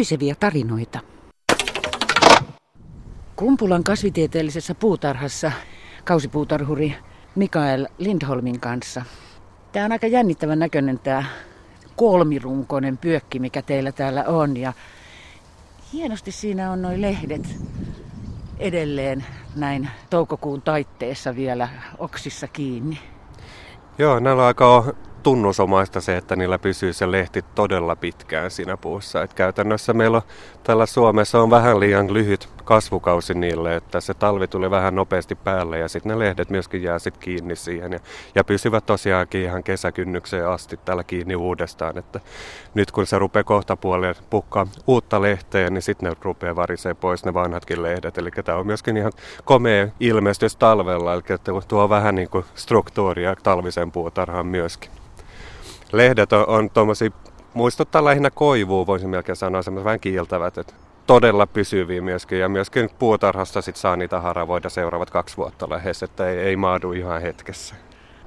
puisevia tarinoita. Kumpulan kasvitieteellisessä puutarhassa kausipuutarhuri Mikael Lindholmin kanssa. Tämä on aika jännittävän näköinen tämä kolmirunkoinen pyökki, mikä teillä täällä on. Ja hienosti siinä on noin lehdet edelleen näin toukokuun taitteessa vielä oksissa kiinni. Joo, näillä on aika tunnusomaista se, että niillä pysyy se lehti todella pitkään siinä puussa. Et käytännössä meillä on, täällä Suomessa on vähän liian lyhyt kasvukausi niille, että se talvi tuli vähän nopeasti päälle ja sitten ne lehdet myöskin jää sit kiinni siihen ja, ja pysyvät tosiaankin ihan kesäkynnykseen asti täällä kiinni uudestaan. Että nyt kun se rupeaa kohta puolelle pukkaa uutta lehteä, niin sitten ne rupeaa varisee pois ne vanhatkin lehdet. Eli tämä on myöskin ihan komea ilmestys talvella, eli tuo vähän niin kuin struktuuria talvisen puutarhaan myöskin lehdet on, on tuommoisia, muistuttaa lähinnä koivua, voisin melkein sanoa, semmoiset vähän kiiltävät, että todella pysyviä myöskin. Ja myöskin puutarhasta sit saa niitä haravoida seuraavat kaksi vuotta lähes, että ei, ei maadu ihan hetkessä.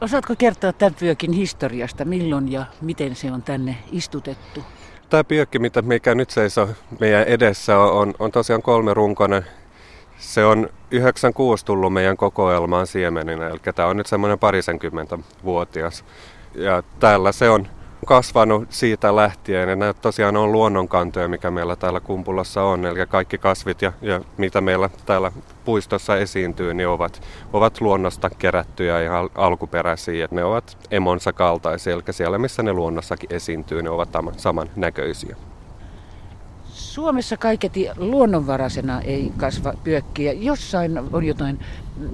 Osaatko kertoa tämän pyökin historiasta, milloin ja miten se on tänne istutettu? Tämä pyökki, mitä mikä nyt seisoo meidän edessä, on, on, on tosiaan kolme runkonen. Se on 96 tullut meidän kokoelmaan siemeninä, eli tämä on nyt semmoinen parisenkymmentä vuotias ja täällä se on kasvanut siitä lähtien. Ja nämä tosiaan on luonnonkantoja, mikä meillä täällä Kumpulassa on. Eli kaikki kasvit ja, ja mitä meillä täällä puistossa esiintyy, niin ovat, ovat luonnosta kerättyjä ja alkuperäisiä. Ne ovat emonsa kaltaisia, eli siellä missä ne luonnossakin esiintyy, ne ovat saman näköisiä. Suomessa kaiketi luonnonvaraisena ei kasva pyökkiä. Jossain on jotain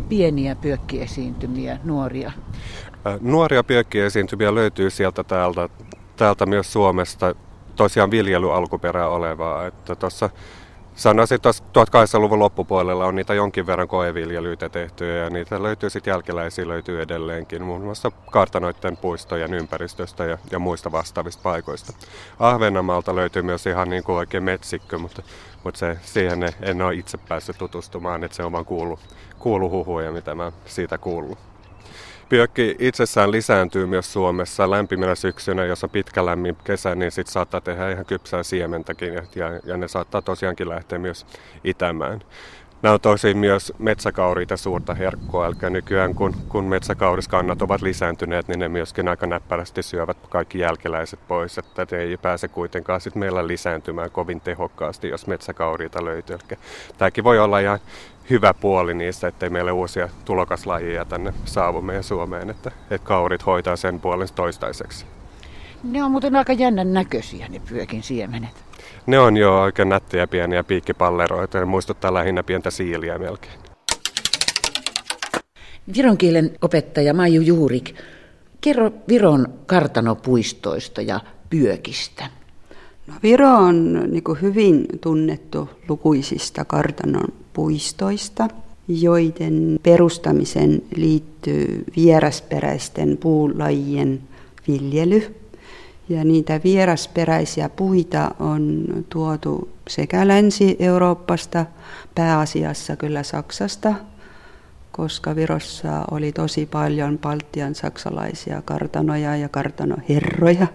pieniä pyökkiesiintymiä, nuoria. Nuoria pyökkiesiintymiä löytyy sieltä täältä, täältä myös Suomesta, tosiaan viljelyalkuperää olevaa. Että tuossa sanoisin, että 1800-luvun loppupuolella on niitä jonkin verran koeviljelyitä tehty ja niitä löytyy sitten jälkeläisiä löytyy edelleenkin, muun muassa kartanoiden puistojen ympäristöstä ja, ja muista vastaavista paikoista. Ahvenanmaalta löytyy myös ihan niin kuin oikein metsikkö, mutta, mutta se, siihen en ole itse päässyt tutustumaan, että se on vaan kuullut, kuullut huhuja, mitä mä siitä kuullut. Pyökki itsessään lisääntyy myös Suomessa lämpimänä syksynä, jos on pitkä lämmin kesä, niin sitten saattaa tehdä ihan kypsää siementäkin ja, ja ne saattaa tosiaankin lähteä myös itämään. Nämä on tosi myös metsäkauriita suurta herkkua, eli nykyään kun, kun metsäkauriskannat ovat lisääntyneet, niin ne myöskin aika näppärästi syövät kaikki jälkeläiset pois, että ne ei pääse kuitenkaan sit meillä lisääntymään kovin tehokkaasti, jos metsäkauriita löytyy. Eli tämäkin voi olla ihan hyvä puoli niistä, ettei meille uusia tulokaslajia tänne saavu meidän Suomeen, että, että kaurit hoitaa sen puolen toistaiseksi. Ne on muuten aika jännän näköisiä ne pyökin siemenet. Ne on jo oikein nättejä pieniä piikkipalleroita ja muistuttaa lähinnä pientä siiliä melkein. Viron kielen opettaja Maiju Juurik, kerro Viron kartanopuistoista ja pyökistä. No, Viro on niin hyvin tunnettu lukuisista kartanon puistoista, joiden perustamisen liittyy vierasperäisten puulajien viljely. Ja niitä vierasperäisiä puita on tuotu sekä Länsi-Euroopasta, pääasiassa kyllä Saksasta, koska Virossa oli tosi paljon Baltian saksalaisia kartanoja ja kartanoherroja,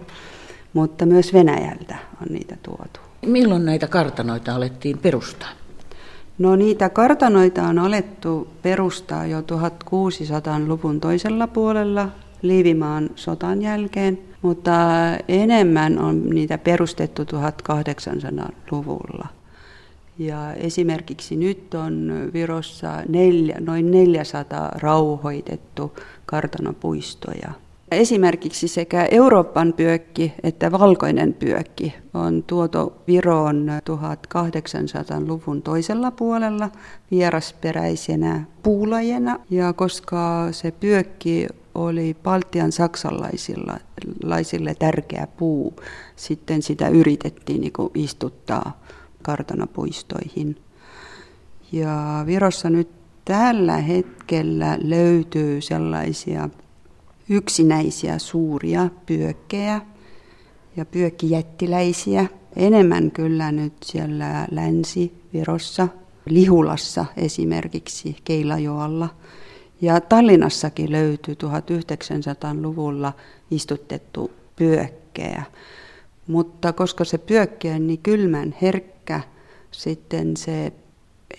mutta myös Venäjältä on niitä tuotu. Milloin näitä kartanoita alettiin perustaa? No niitä kartanoita on alettu perustaa jo 1600-luvun toisella puolella Liivimaan sotan jälkeen, mutta enemmän on niitä perustettu 1800-luvulla. Ja esimerkiksi nyt on Virossa neljä, noin 400 rauhoitettu kartanopuistoja. Esimerkiksi sekä Euroopan pyökki että valkoinen pyökki on tuotu Viroon 1800-luvun toisella puolella vierasperäisenä puulajena. Ja koska se pyökki oli Baltian saksalaisille tärkeä puu, sitten sitä yritettiin niin kuin istuttaa kartanopuistoihin. Ja Virossa nyt tällä hetkellä löytyy sellaisia yksinäisiä suuria pyökkejä ja pyökkijättiläisiä. Enemmän kyllä nyt siellä Länsi-Virossa, Lihulassa esimerkiksi Keilajoalla. Ja Tallinnassakin löytyy 1900-luvulla istutettu pyökkejä. mutta koska se pyökki on niin kylmän herkkä, sitten se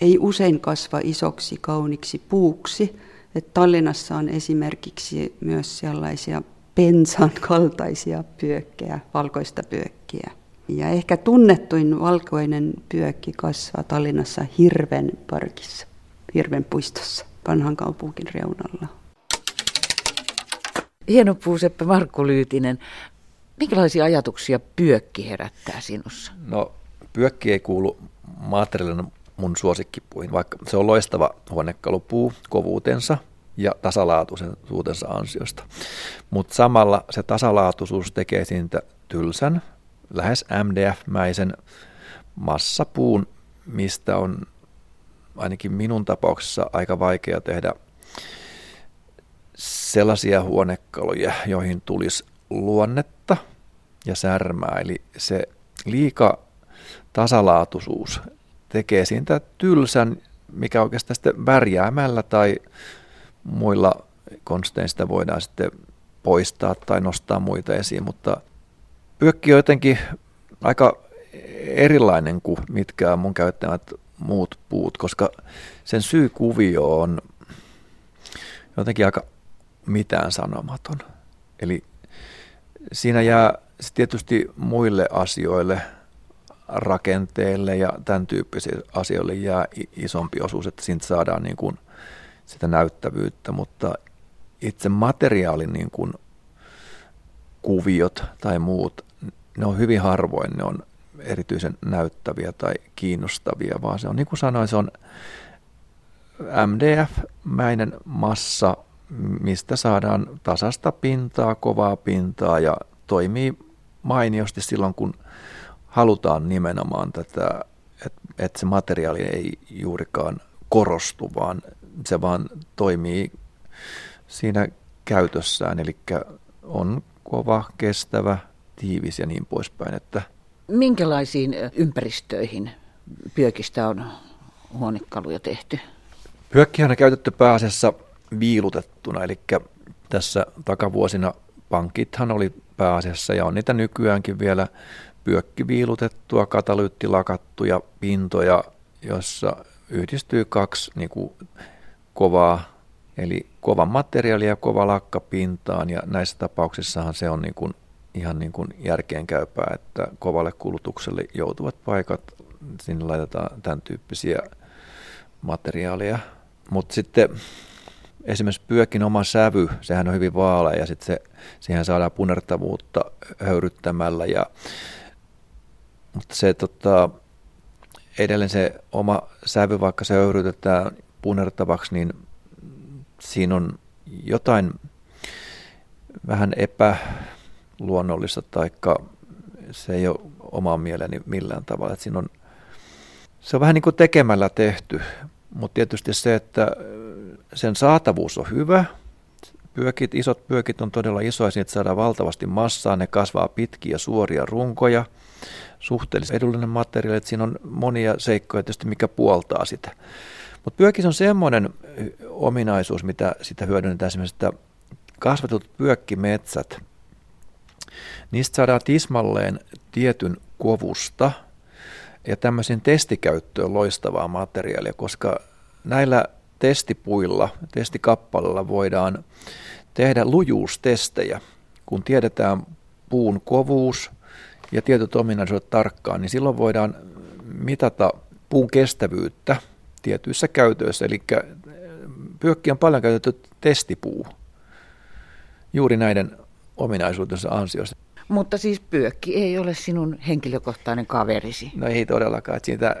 ei usein kasva isoksi kauniksi puuksi. Et Tallinnassa on esimerkiksi myös sellaisia pensan kaltaisia pyökkejä, valkoista pyökkiä. Ja ehkä tunnettuin valkoinen pyökki kasvaa Tallinnassa Hirven parkissa, Hirven puistossa, vanhan kaupunkin reunalla. Hieno puuseppä Markku Lyytinen. Minkälaisia ajatuksia pyökki herättää sinussa? No, pyökki ei kuulu materiaalina mun suosikkipuihin, vaikka se on loistava huonekalupuu kovuutensa ja tasalaatuisuutensa ansiosta. Mutta samalla se tasalaatuisuus tekee siitä tylsän, lähes MDF-mäisen massapuun, mistä on ainakin minun tapauksessa aika vaikea tehdä sellaisia huonekaluja, joihin tulisi luonnetta ja särmää. Eli se liika tasalaatuisuus tekee siitä tylsän, mikä oikeastaan sitten värjäämällä tai muilla konstein sitä voidaan sitten poistaa tai nostaa muita esiin, mutta pyökki on jotenkin aika erilainen kuin mitkä mun käyttämät muut puut, koska sen syykuvio on jotenkin aika mitään sanomaton. Eli siinä jää tietysti muille asioille, rakenteille ja tämän tyyppisille asioille jää isompi osuus, että siitä saadaan niin kuin sitä näyttävyyttä, mutta itse materiaalin niin kuin kuviot tai muut, ne on hyvin harvoin, ne on erityisen näyttäviä tai kiinnostavia, vaan se on niin kuin sanoin, se on MDF-mäinen massa, mistä saadaan tasasta pintaa, kovaa pintaa ja toimii mainiosti silloin, kun halutaan nimenomaan tätä, että et se materiaali ei juurikaan korostu, vaan se vaan toimii siinä käytössään, eli on kova, kestävä, tiivis ja niin poispäin. Että Minkälaisiin ympäristöihin pyökistä on huonekaluja tehty? Pyökkihän on käytetty pääasiassa viilutettuna, eli tässä takavuosina pankithan oli pääasiassa ja on niitä nykyäänkin vielä pyökkiviilutettua, katalyyttilakattuja pintoja, jossa yhdistyy kaksi niin kuin, kovaa, eli kova materiaali ja kova lakka pintaan, ja näissä tapauksissahan se on niin kuin, ihan niin kuin järkeenkäypää, että kovalle kulutukselle joutuvat paikat, sinne laitetaan tämän tyyppisiä materiaaleja. Mutta sitten esimerkiksi pyökin oma sävy, sehän on hyvin vaalea ja sitten se, siihen saadaan punertavuutta höyryttämällä. Ja, mutta se tota, edelleen se oma sävy, vaikka se höyrytetään punertavaksi, niin siinä on jotain vähän epäluonnollista, taikka se ei ole oma mieleni millään tavalla. Että siinä on, se on vähän niin kuin tekemällä tehty, mutta tietysti se, että sen saatavuus on hyvä. Pyökit, isot pyökit on todella isoja, että saadaan valtavasti massaa, ne kasvaa pitkiä suoria runkoja, suhteellisen edullinen materiaali, että siinä on monia seikkoja tietysti, mikä puoltaa sitä. Mutta pyökis on semmoinen ominaisuus, mitä sitä hyödynnetään esimerkiksi, että kasvatut pyökkimetsät, niistä saadaan tismalleen tietyn kovusta ja tämmöisen testikäyttöön loistavaa materiaalia, koska näillä testipuilla, testikappaleilla voidaan tehdä lujuustestejä. Kun tiedetään puun kovuus ja tietyt ominaisuudet tarkkaan, niin silloin voidaan mitata puun kestävyyttä tietyissä käytöissä. Eli pyökki on paljon käytetty testipuu juuri näiden ominaisuutensa ansiosta. Mutta siis pyökki ei ole sinun henkilökohtainen kaverisi. No ei todellakaan. Siitä,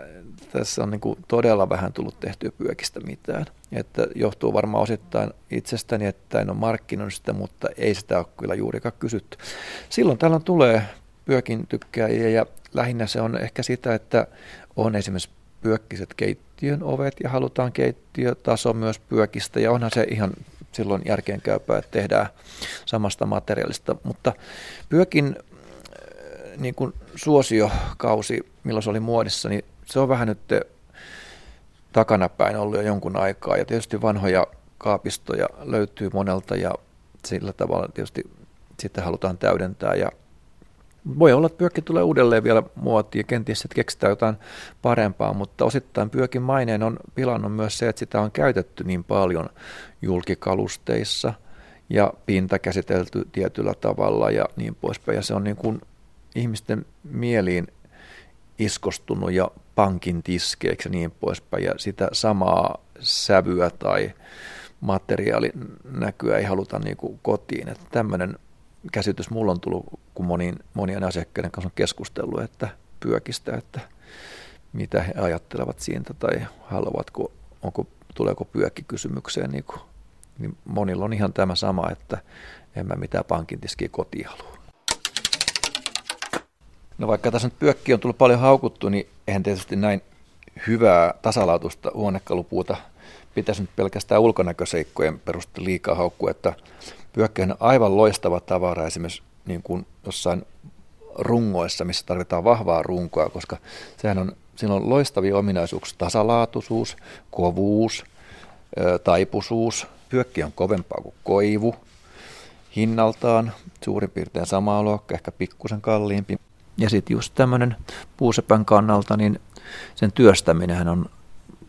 tässä on niin kuin todella vähän tullut tehtyä pyökistä mitään. Että johtuu varmaan osittain itsestäni, että en ole markkinoinut sitä, mutta ei sitä ole kyllä juurikaan kysytty. Silloin täällä tulee pyökin tykkääjiä ja lähinnä se on ehkä sitä, että on esimerkiksi pyökkiset keittiön ovet ja halutaan keittiötaso myös pyökistä ja onhan se ihan silloin järkeenkäypää, että tehdään samasta materiaalista. Mutta pyökin äh, niin kuin suosiokausi, milloin se oli muodissa, niin se on vähän nyt takanapäin ollut jo jonkun aikaa. Ja tietysti vanhoja kaapistoja löytyy monelta ja sillä tavalla tietysti sitten halutaan täydentää ja Voi olla, että pyökki tulee uudelleen vielä muotiin ja kenties että keksitään jotain parempaa, mutta osittain pyökin maineen on pilannut myös se, että sitä on käytetty niin paljon julkikalusteissa ja pinta käsitelty tietyllä tavalla ja niin poispäin. Ja se on niin kuin ihmisten mieliin iskostunut ja pankin tiskeeksi ja niin poispäin. Ja sitä samaa sävyä tai materiaalinäkyä ei haluta niin kuin kotiin. Että tämmöinen käsitys mulla on tullut, kun monin, monien asiakkaiden kanssa on keskustellut, että pyökistä, että mitä he ajattelevat siitä tai haluavatko, onko, tuleeko pyökki kysymykseen, niin, kuin, niin monilla on ihan tämä sama, että en mä mitään pankin tiskiä kotiin halua. No vaikka tässä nyt pyökki on tullut paljon haukuttu, niin eihän tietysti näin hyvää tasalaatuista huonekalupuuta pitäisi nyt pelkästään ulkonäköseikkojen perusteella liikaa haukkua, että pyökkähän on aivan loistava tavara esimerkiksi niin kuin jossain rungoissa, missä tarvitaan vahvaa runkoa, koska sehän on, siinä on loistavia ominaisuuksia, tasalaatuisuus, kovuus, taipuisuus. Pyökki on kovempaa kuin koivu, hinnaltaan suurin piirtein samaa luokkaa, ehkä pikkusen kalliimpi. Ja sitten just tämmöinen puusepän kannalta, niin sen työstäminen on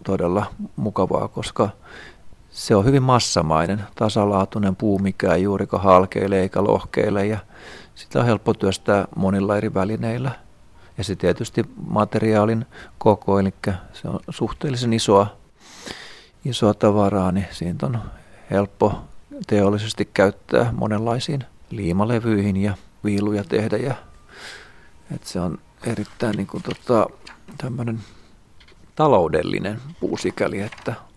todella mukavaa, koska se on hyvin massamainen, tasalaatuinen puu, mikä ei juurikaan halkeile eikä lohkeile ja sitä on helppo työstää monilla eri välineillä. Ja se tietysti materiaalin koko, eli se on suhteellisen isoa, isoa tavaraa, niin siitä on helppo teollisesti käyttää monenlaisiin liimalevyihin ja viiluja tehdä. Ja, että se on erittäin niin kuin, tota, taloudellinen puu sikäli, että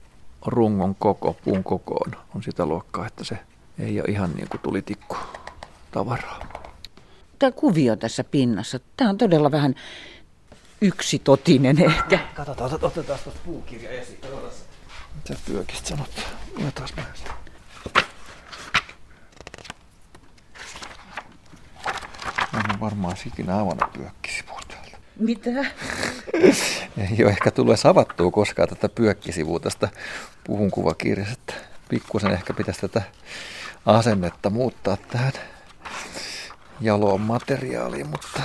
rungon koko, puun koko on, on sitä luokkaa, että se ei ole ihan niin kuin tulitikku tavaraa. Tämä kuvio tässä pinnassa, tämä on todella vähän yksitotinen ehkä. Katsotaan, otetaan tuosta puukirja esiin. Mitä pyökistä sanot? Luetaan mä Mä en varmaan ikinä avannut. Mitä? Ei ole ehkä tullut avattua koskaan tätä pyökkisivua tästä puhunkuvakirjasta. Pikkusen ehkä pitäisi tätä asennetta muuttaa tähän jaloon materiaaliin, mutta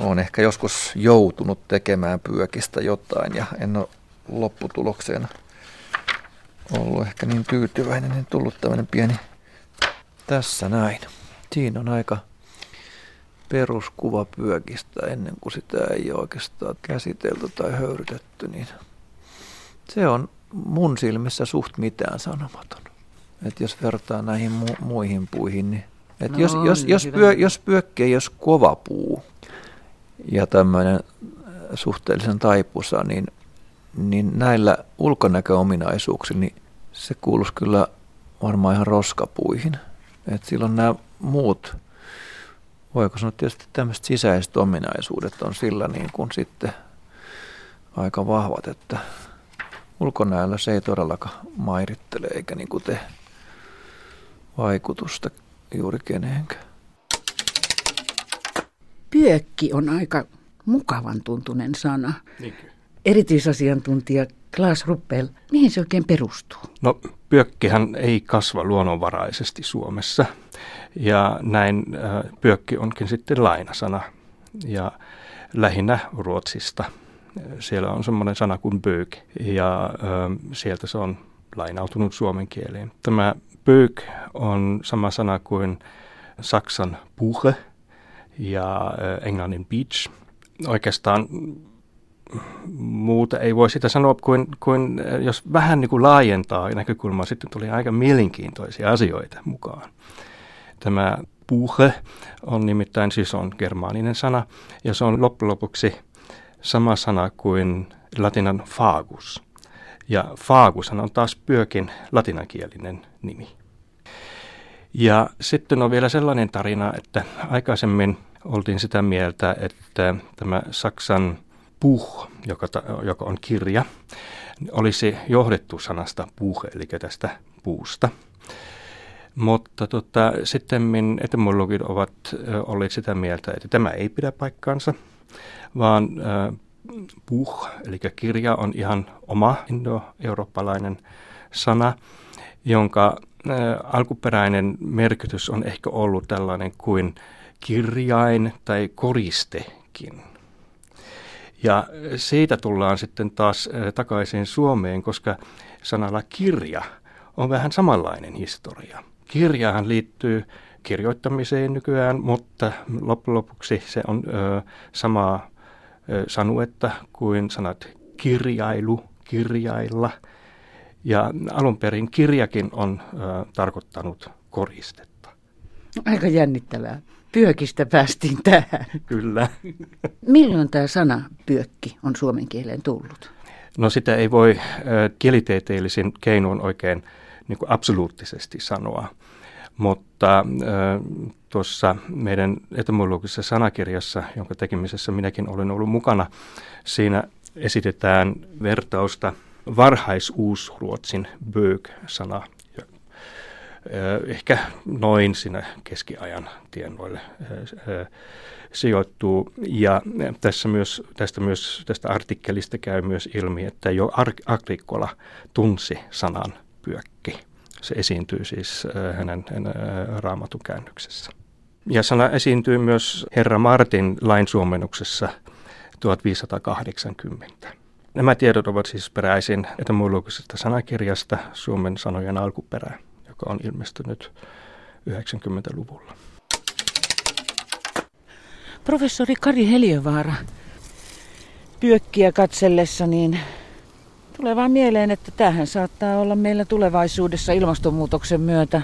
olen ehkä joskus joutunut tekemään pyökistä jotain ja en ole lopputulokseen ollut ehkä niin tyytyväinen, niin tullut tämmöinen pieni tässä näin. Siinä on aika peruskuva pyökistä ennen kuin sitä ei ole oikeastaan käsitelty tai höyrytetty, niin se on mun silmissä suht mitään sanomaton. Et jos vertaa näihin mu- muihin puihin, niin et no, jos, jos, jos, pyö, jos pyökki ei olisi kova puu ja tämmöinen äh, suhteellisen taipusa, niin, niin näillä ulkonäköominaisuuksilla niin se kuuluisi kyllä varmaan ihan roskapuihin. Et silloin nämä muut voiko sanoa tietysti tämmöiset sisäiset ominaisuudet on sillä niin kuin sitten aika vahvat, että ulkonäöllä se ei todellakaan mairittele eikä niin kuin tee vaikutusta juuri keneenkään. Pyökki on aika mukavan tuntunen sana. Niinkö? Erityisasiantuntija Klaas Ruppel, mihin se oikein perustuu? No pyökkihän ei kasva luonnonvaraisesti Suomessa ja näin äh, pyökki onkin sitten lainasana ja lähinnä Ruotsista. Siellä on semmoinen sana kuin bög ja äh, sieltä se on lainautunut suomen kieleen. Tämä bög on sama sana kuin saksan puhe ja äh, englannin beach. Oikeastaan muuta ei voi sitä sanoa kuin, kuin jos vähän niin kuin laajentaa näkökulmaa, sitten tuli aika mielenkiintoisia asioita mukaan. Tämä puhe on nimittäin siis on germaaninen sana ja se on loppujen lopuksi sama sana kuin latinan fagus. Ja fagus on taas pyökin latinankielinen nimi. Ja sitten on vielä sellainen tarina, että aikaisemmin oltiin sitä mieltä, että tämä Saksan puh, joka, joka on kirja, olisi johdettu sanasta puh, eli tästä puusta. Mutta tota, sitten etymologit ovat olleet sitä mieltä, että tämä ei pidä paikkaansa, vaan äh, puh, eli kirja, on ihan oma indo-eurooppalainen sana, jonka äh, alkuperäinen merkitys on ehkä ollut tällainen kuin kirjain tai koristekin. Ja siitä tullaan sitten taas takaisin Suomeen, koska sanalla kirja on vähän samanlainen historia. Kirjahan liittyy kirjoittamiseen nykyään, mutta loppujen lopuksi se on ö, samaa ö, sanuetta kuin sanat kirjailu, kirjailla. Ja alun perin kirjakin on ö, tarkoittanut koristetta. Aika jännittävää. Pyökistä päästiin tähän. Kyllä. Milloin tämä sana pyökki on suomen kieleen tullut? No sitä ei voi kielitieteellisin keinoin oikein niin kuin absoluuttisesti sanoa. Mutta äh, tuossa meidän etymologisessa sanakirjassa, jonka tekemisessä minäkin olen ollut mukana, siinä esitetään vertausta varhaisuusruotsin bög-sana, ehkä noin siinä keskiajan tienoille sijoittuu. Ja tässä myös, tästä, myös, tästä artikkelista käy myös ilmi, että jo Agrikola tunsi sanan pyökki. Se esiintyy siis hänen, hänen raamatun käännöksessä. Ja sana esiintyy myös herra Martin lainsuomennuksessa 1580. Nämä tiedot ovat siis peräisin etymologisesta sanakirjasta Suomen sanojen alkuperä, joka on ilmestynyt 90-luvulla. Professori Kari Heliövaara, pyökkiä katsellessa, niin tulee vaan mieleen, että tähän saattaa olla meillä tulevaisuudessa ilmastonmuutoksen myötä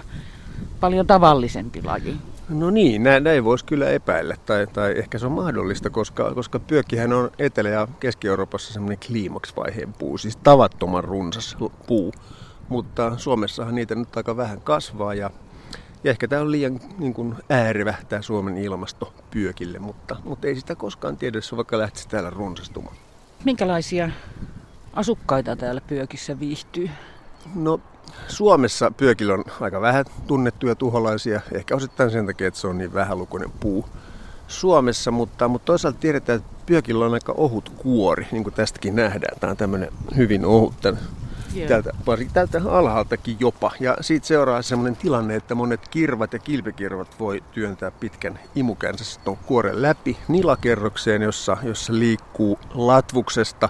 paljon tavallisempi laji. No niin, näin, näin voisi kyllä epäillä, tai, tai ehkä se on mahdollista, koska, koska pyökkihän on Etelä- ja Keski-Euroopassa semmoinen kliimaksvaiheen puu, siis tavattoman runsas puu. Mutta Suomessahan niitä nyt aika vähän kasvaa ja, ja ehkä tämä on liian niin kuin äärevä tämä Suomen ilmasto pyökille, mutta, mutta ei sitä koskaan tiedä, jos vaikka lähtisi täällä runsastumaan. Minkälaisia asukkaita täällä pyökissä viihtyy? No Suomessa pyökillä on aika vähän tunnettuja tuholaisia, ehkä osittain sen takia, että se on niin vähälukuinen puu. Suomessa, mutta, mutta toisaalta tiedetään, että pyökillä on aika ohut kuori, niin kuin tästäkin nähdään. Tämä on tämmöinen hyvin ohut tämän, täältä, varsinkin täältä alhaaltakin jopa. Ja siitä seuraa sellainen tilanne, että monet kirvat ja kilpikirvat voi työntää pitkän imukänsä tuon kuoren läpi nilakerrokseen, jossa, jossa liikkuu latvuksesta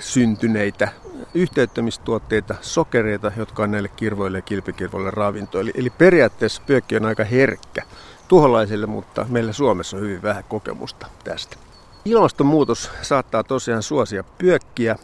syntyneitä yhteyttämistuotteita, sokereita, jotka on näille kirvoille ja kilpikirvoille ravinto. Eli, eli periaatteessa pyökki on aika herkkä tuholaisille, mutta meillä Suomessa on hyvin vähän kokemusta tästä. Ilmastonmuutos saattaa tosiaan suosia pyökkiä,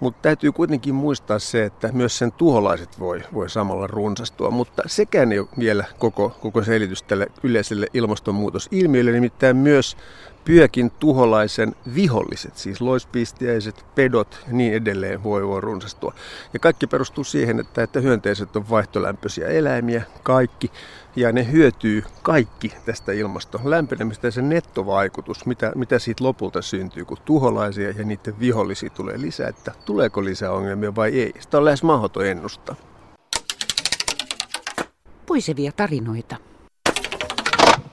mutta täytyy kuitenkin muistaa se, että myös sen tuholaiset voi, voi samalla runsastua. Mutta sekään ei ole vielä koko, koko selitys tälle yleiselle ilmastonmuutosilmiölle, nimittäin myös pyökin tuholaisen viholliset, siis loispistiäiset, pedot ja niin edelleen voi, voi runsastua. Ja kaikki perustuu siihen, että, että hyönteiset on vaihtolämpöisiä eläimiä, kaikki, ja ne hyötyy kaikki tästä ilmaston lämpenemistä ja se nettovaikutus, mitä, mitä siitä lopulta syntyy, kun tuholaisia ja niiden vihollisia tulee lisää, että tuleeko lisää ongelmia vai ei. Sitä on lähes mahdoton ennustaa. Puisevia tarinoita.